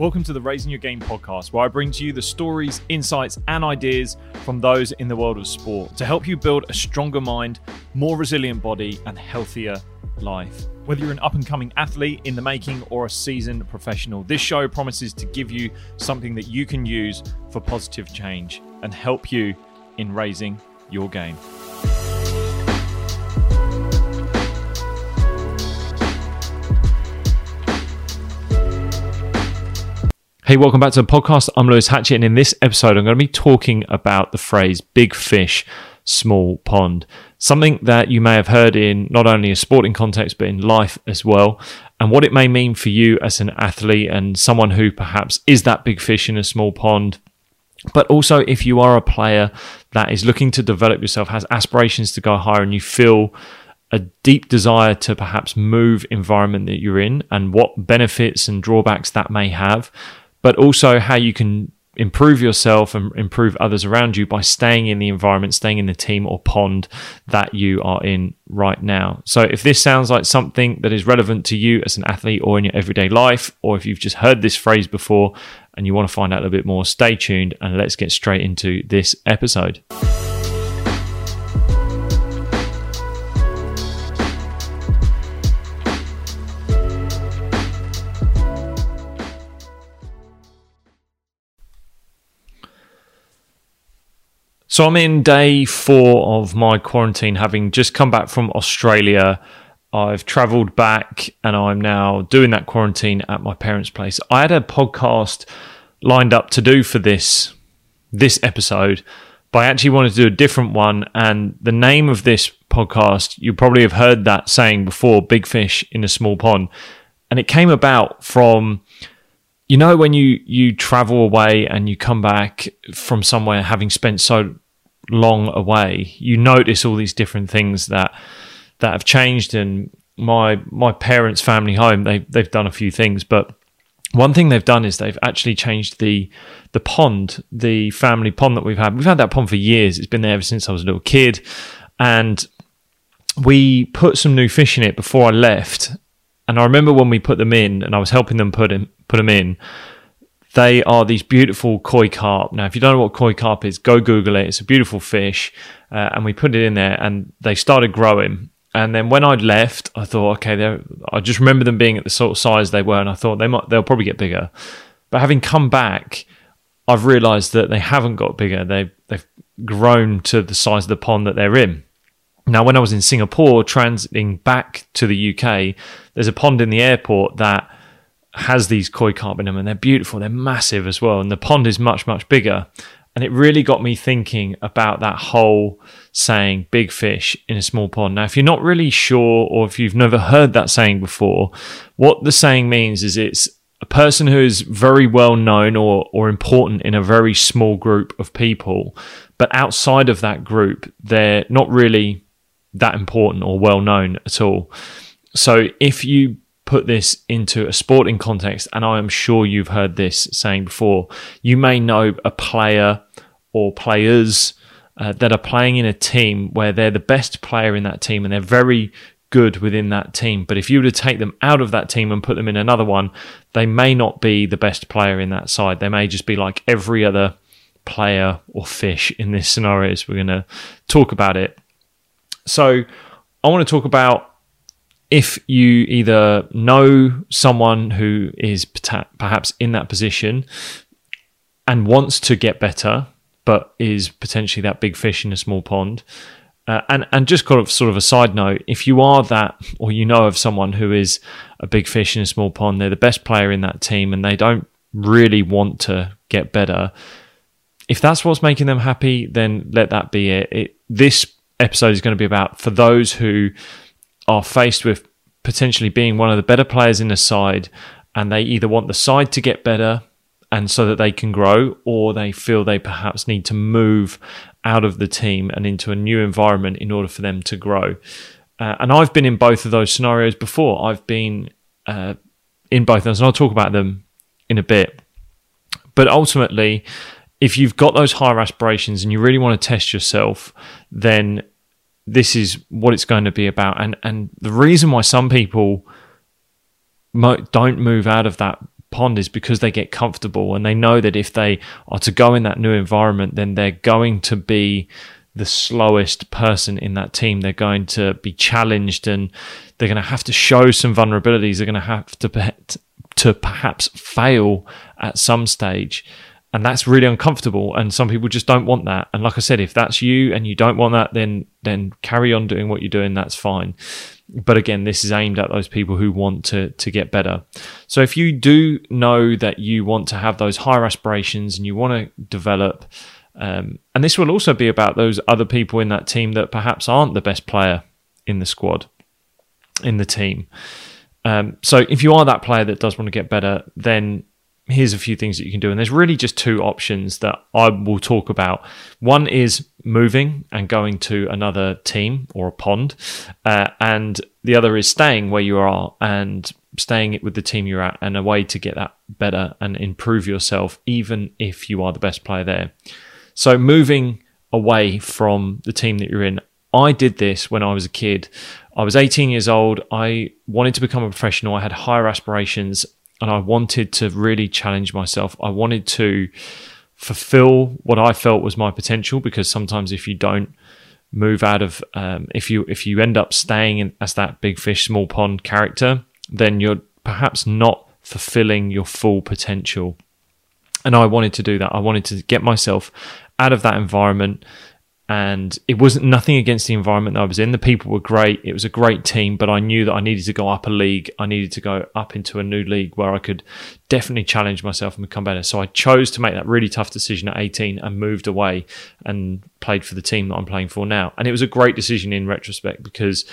Welcome to the Raising Your Game podcast, where I bring to you the stories, insights, and ideas from those in the world of sport to help you build a stronger mind, more resilient body, and healthier life. Whether you're an up and coming athlete in the making or a seasoned professional, this show promises to give you something that you can use for positive change and help you in raising your game. Hey, welcome back to the podcast. I'm Lewis Hatchett, and in this episode, I'm going to be talking about the phrase big fish, small pond. Something that you may have heard in not only a sporting context, but in life as well, and what it may mean for you as an athlete and someone who perhaps is that big fish in a small pond. But also, if you are a player that is looking to develop yourself, has aspirations to go higher, and you feel a deep desire to perhaps move environment that you're in and what benefits and drawbacks that may have but also how you can improve yourself and improve others around you by staying in the environment, staying in the team or pond that you are in right now. So, if this sounds like something that is relevant to you as an athlete or in your everyday life, or if you've just heard this phrase before and you want to find out a little bit more, stay tuned and let's get straight into this episode. So I'm in day four of my quarantine, having just come back from Australia. I've travelled back and I'm now doing that quarantine at my parents' place. I had a podcast lined up to do for this this episode, but I actually wanted to do a different one. And the name of this podcast, you probably have heard that saying before, big fish in a small pond. And it came about from you know when you you travel away and you come back from somewhere having spent so long away you notice all these different things that that have changed and my my parents family home. They they've done a few things but one thing they've done is they've actually changed the the pond the family pond that we've had. We've had that pond for years. It's been there ever since I was a little kid. And we put some new fish in it before I left. And I remember when we put them in, and I was helping them put in, put them in. They are these beautiful koi carp. Now, if you don't know what koi carp is, go Google it. It's a beautiful fish, uh, and we put it in there, and they started growing. And then when I'd left, I thought, okay, I just remember them being at the sort of size they were, and I thought they might, they'll probably get bigger. But having come back, I've realised that they haven't got bigger. They they've grown to the size of the pond that they're in. Now, when I was in Singapore, transiting back to the UK, there's a pond in the airport that has these koi carp in them, and they're beautiful. They're massive as well, and the pond is much, much bigger. And it really got me thinking about that whole saying, big fish in a small pond. Now, if you're not really sure, or if you've never heard that saying before, what the saying means is it's a person who is very well known or, or important in a very small group of people, but outside of that group, they're not really that important or well known at all. So if you put this into a sporting context, and I am sure you've heard this saying before, you may know a player or players uh, that are playing in a team where they're the best player in that team and they're very good within that team. But if you were to take them out of that team and put them in another one, they may not be the best player in that side. They may just be like every other player or fish in this scenario as we're going to talk about it so I want to talk about if you either know someone who is perhaps in that position and wants to get better, but is potentially that big fish in a small pond. Uh, and and just kind of sort of a side note, if you are that, or you know of someone who is a big fish in a small pond, they're the best player in that team, and they don't really want to get better. If that's what's making them happy, then let that be it. it this episode is going to be about for those who are faced with potentially being one of the better players in the side and they either want the side to get better and so that they can grow or they feel they perhaps need to move out of the team and into a new environment in order for them to grow. Uh, and I've been in both of those scenarios before. I've been uh, in both of those, and I'll talk about them in a bit. But ultimately, if you've got those higher aspirations and you really want to test yourself, then this is what it's going to be about. And and the reason why some people mo- don't move out of that pond is because they get comfortable and they know that if they are to go in that new environment, then they're going to be the slowest person in that team. They're going to be challenged and they're going to have to show some vulnerabilities. They're going to have to to perhaps fail at some stage. And that's really uncomfortable. And some people just don't want that. And like I said, if that's you and you don't want that, then then carry on doing what you're doing. That's fine. But again, this is aimed at those people who want to to get better. So if you do know that you want to have those higher aspirations and you want to develop um, and this will also be about those other people in that team that perhaps aren't the best player in the squad, in the team. Um, so if you are that player that does want to get better, then here's a few things that you can do. And there's really just two options that I will talk about. One is moving and going to another team or a pond, uh, and the other is staying where you are and staying with the team you're at, and a way to get that better and improve yourself, even if you are the best player there. So moving away from the team that you're in, I did this when I was a kid. I was 18 years old. I wanted to become a professional. I had higher aspirations and I wanted to really challenge myself. I wanted to fulfill what I felt was my potential because sometimes if you don't move out of um, if you if you end up staying in, as that big fish small pond character then you're perhaps not fulfilling your full potential and I wanted to do that. I wanted to get myself out of that environment. And it wasn't nothing against the environment that I was in. The people were great. It was a great team, but I knew that I needed to go up a league. I needed to go up into a new league where I could definitely challenge myself and become better. So I chose to make that really tough decision at 18 and moved away and played for the team that I'm playing for now. And it was a great decision in retrospect because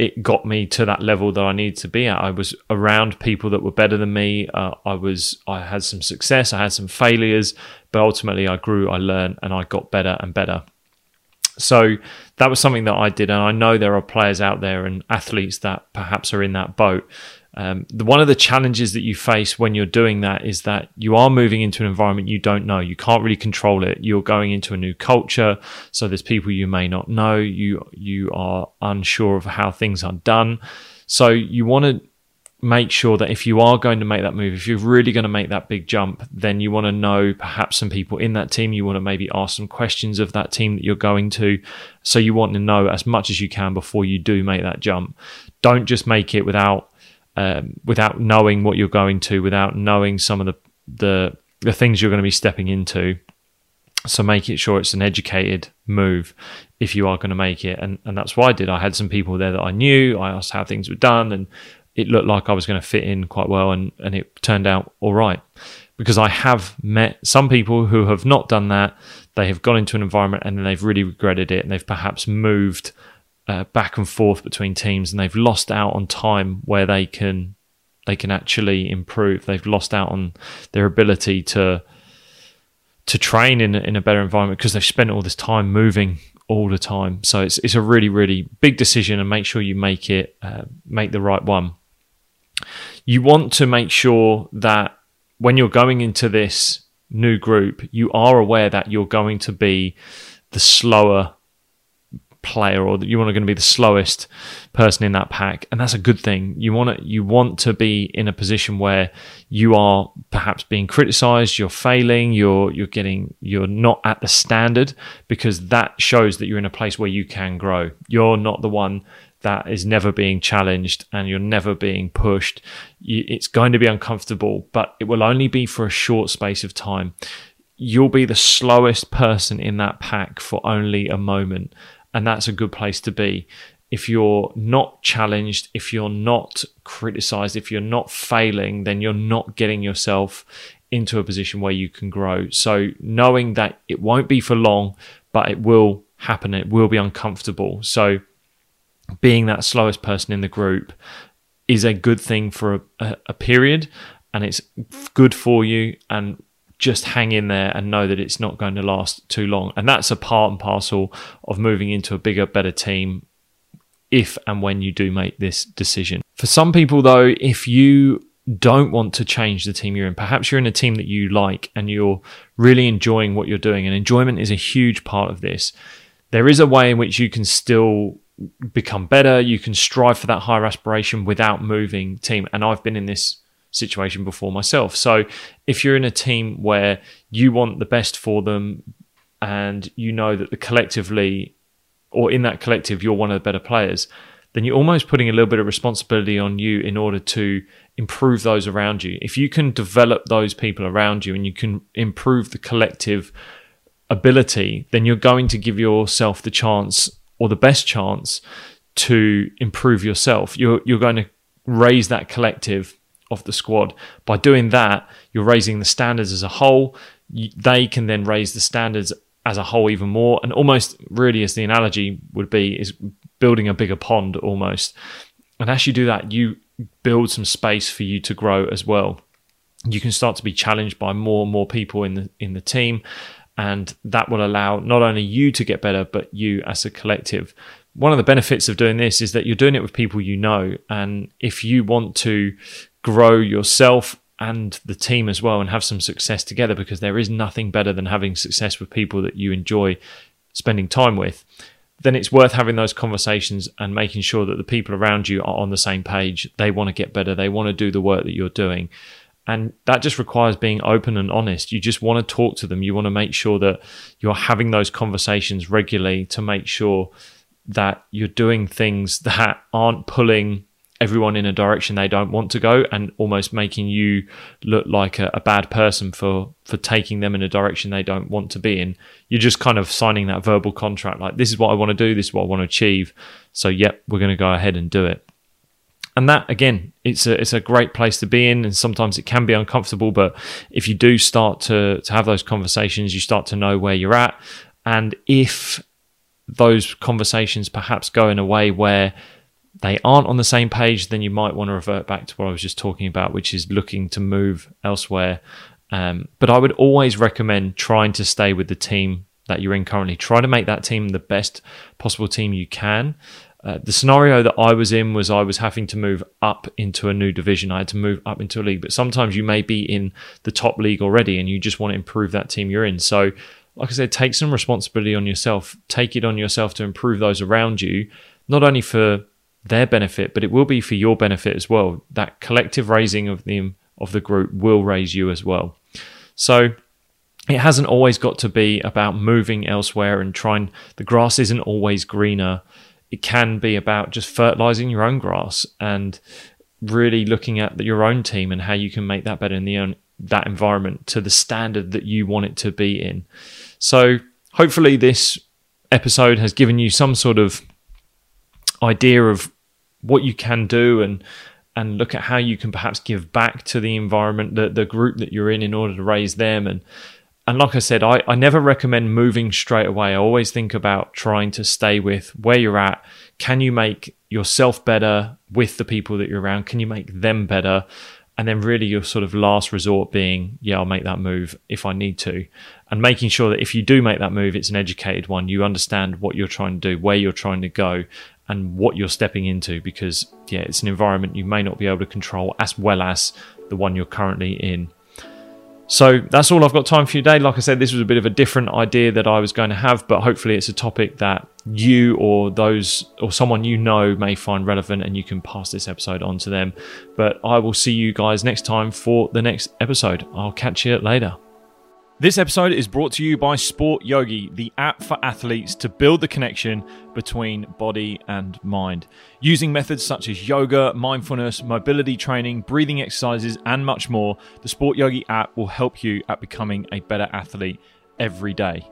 it got me to that level that I needed to be at. I was around people that were better than me. Uh, I was, I had some success, I had some failures, but ultimately I grew, I learned, and I got better and better. So that was something that I did, and I know there are players out there and athletes that perhaps are in that boat. Um, the, one of the challenges that you face when you're doing that is that you are moving into an environment you don't know. You can't really control it. You're going into a new culture, so there's people you may not know. You you are unsure of how things are done. So you want to make sure that if you are going to make that move, if you're really going to make that big jump, then you want to know perhaps some people in that team. You want to maybe ask some questions of that team that you're going to. So you want to know as much as you can before you do make that jump. Don't just make it without um, without knowing what you're going to, without knowing some of the, the the things you're going to be stepping into. So make it sure it's an educated move if you are going to make it, and and that's what I did. I had some people there that I knew. I asked how things were done, and it looked like I was going to fit in quite well, and and it turned out all right because I have met some people who have not done that. They have gone into an environment and then they've really regretted it, and they've perhaps moved uh, back and forth between teams, and they've lost out on time where they can they can actually improve. They've lost out on their ability to to train in in a better environment because they've spent all this time moving all the time. So it's it's a really really big decision, and make sure you make it uh, make the right one. You want to make sure that when you're going into this new group, you are aware that you're going to be the slower player or that you want to be the slowest person in that pack and that's a good thing. You want to you want to be in a position where you are perhaps being criticized you're failing you're you're getting you're not at the standard because that shows that you're in a place where you can grow. You're not the one that is never being challenged and you're never being pushed. It's going to be uncomfortable but it will only be for a short space of time. You'll be the slowest person in that pack for only a moment and that's a good place to be. If you're not challenged, if you're not criticized, if you're not failing, then you're not getting yourself into a position where you can grow. So, knowing that it won't be for long, but it will happen, it will be uncomfortable. So, being that slowest person in the group is a good thing for a, a, period and it's good for you and just hang in there and know that it's not going to last too long. And that's a part and parcel of moving into a bigger, better team if and when you do make this decision. For some people, though, if you don't want to change the team you're in, perhaps you're in a team that you like and you're really enjoying what you're doing, and enjoyment is a huge part of this. There is a way in which you can still become better, you can strive for that higher aspiration without moving team. And I've been in this situation before myself. So if you're in a team where you want the best for them and you know that the collectively or in that collective you're one of the better players, then you're almost putting a little bit of responsibility on you in order to improve those around you. If you can develop those people around you and you can improve the collective ability, then you're going to give yourself the chance or the best chance to improve yourself. You're you're going to raise that collective of the squad. By doing that, you're raising the standards as a whole. They can then raise the standards as a whole even more. And almost really, as the analogy would be, is building a bigger pond almost. And as you do that, you build some space for you to grow as well. You can start to be challenged by more and more people in the in the team, and that will allow not only you to get better, but you as a collective. One of the benefits of doing this is that you're doing it with people you know, and if you want to grow yourself and the team as well and have some success together because there is nothing better than having success with people that you enjoy spending time with then it's worth having those conversations and making sure that the people around you are on the same page. They want to get better. They want to do the work that you're doing. And that just requires being open and honest. You just want to talk to them. You want to make sure that you're having those conversations regularly to make sure that you're doing things that aren't pulling everyone in a direction they don't want to go and almost making you look like a, a, bad person for for taking them in a direction they don't want to be in. You're just kind of signing that verbal contract like this is what i want to do this is what i want to achieve so yep we're going to go ahead and do it. And that again it's a it's a great place to be in and sometimes it can be uncomfortable but if you do start to to have those conversations you start to know where you're at. And if those conversations perhaps go in a way where they aren't on the same page, then you might want to revert back to what I was just talking about, which is looking to move elsewhere. Um, but I would always recommend trying to stay with the team that you're in currently. Try to make that team the best possible team you can. Uh, the scenario that I was in was I was having to move up into a new division. I had to move up into a league, but sometimes you may be in the top league already and you just want to improve that team you're in. So, like I said, take some responsibility on yourself. Take it on yourself to improve those around you, not only for their benefit, but it will be for your benefit as well. That collective raising of the of the group will raise you as well. So it hasn't always got to be about moving elsewhere and trying the grass isn't always greener. It can be about just fertilizing your own grass and really looking at your own team and how you can make that better in the own, that environment to the standard that you want it to be in. So hopefully this episode has given you some sort of idea of what you can do and and look at how you can perhaps give back to the environment, the, the group that you're in, in order to raise them. And and like I said, I, I never recommend moving straight away. I always think about trying to stay with where you're at. Can you make yourself better with the people that you're around? Can you make them better? And then really your sort of last resort being, yeah, I'll make that move if I need to. And making sure that if you do make that move, it's an educated one. You understand what you're trying to do, where you're trying to go, and what you're stepping into because yeah it's an environment you may not be able to control as well as the one you're currently in so that's all I've got time for today. Like I said, this was a bit of a different idea that I was going to have, but hopefully it's a topic that you or those or someone you know may find relevant and you can pass this episode on to them. But I will see you guys next time for the next episode. I'll catch you later. This episode is brought to you by Sport Yogi, the app for athletes to build the connection between body and mind. Using methods such as yoga, mindfulness, mobility training, breathing exercises, and much more, the Sport Yogi app will help you at becoming a better athlete every day.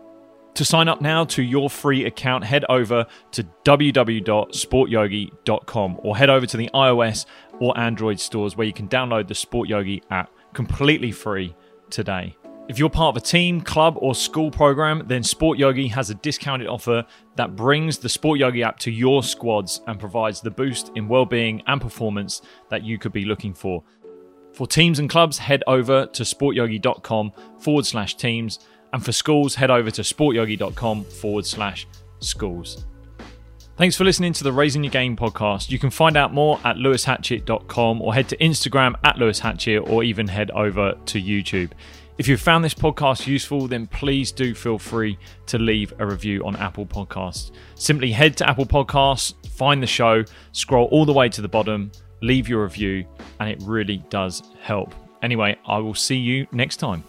To sign up now to your free account, head over to www.sportyogi.com or head over to the iOS or Android stores where you can download the Sport Yogi app completely free today. If you're part of a team, club, or school program, then Sport Yogi has a discounted offer that brings the Sport Yogi app to your squads and provides the boost in well-being and performance that you could be looking for. For teams and clubs, head over to sportyogi.com forward slash teams. And for schools, head over to sportyogi.com forward slash schools. Thanks for listening to the Raising Your Game podcast. You can find out more at lewishatchett.com or head to Instagram at lewishatchett or even head over to YouTube. If you found this podcast useful, then please do feel free to leave a review on Apple Podcasts. Simply head to Apple Podcasts, find the show, scroll all the way to the bottom, leave your review, and it really does help. Anyway, I will see you next time.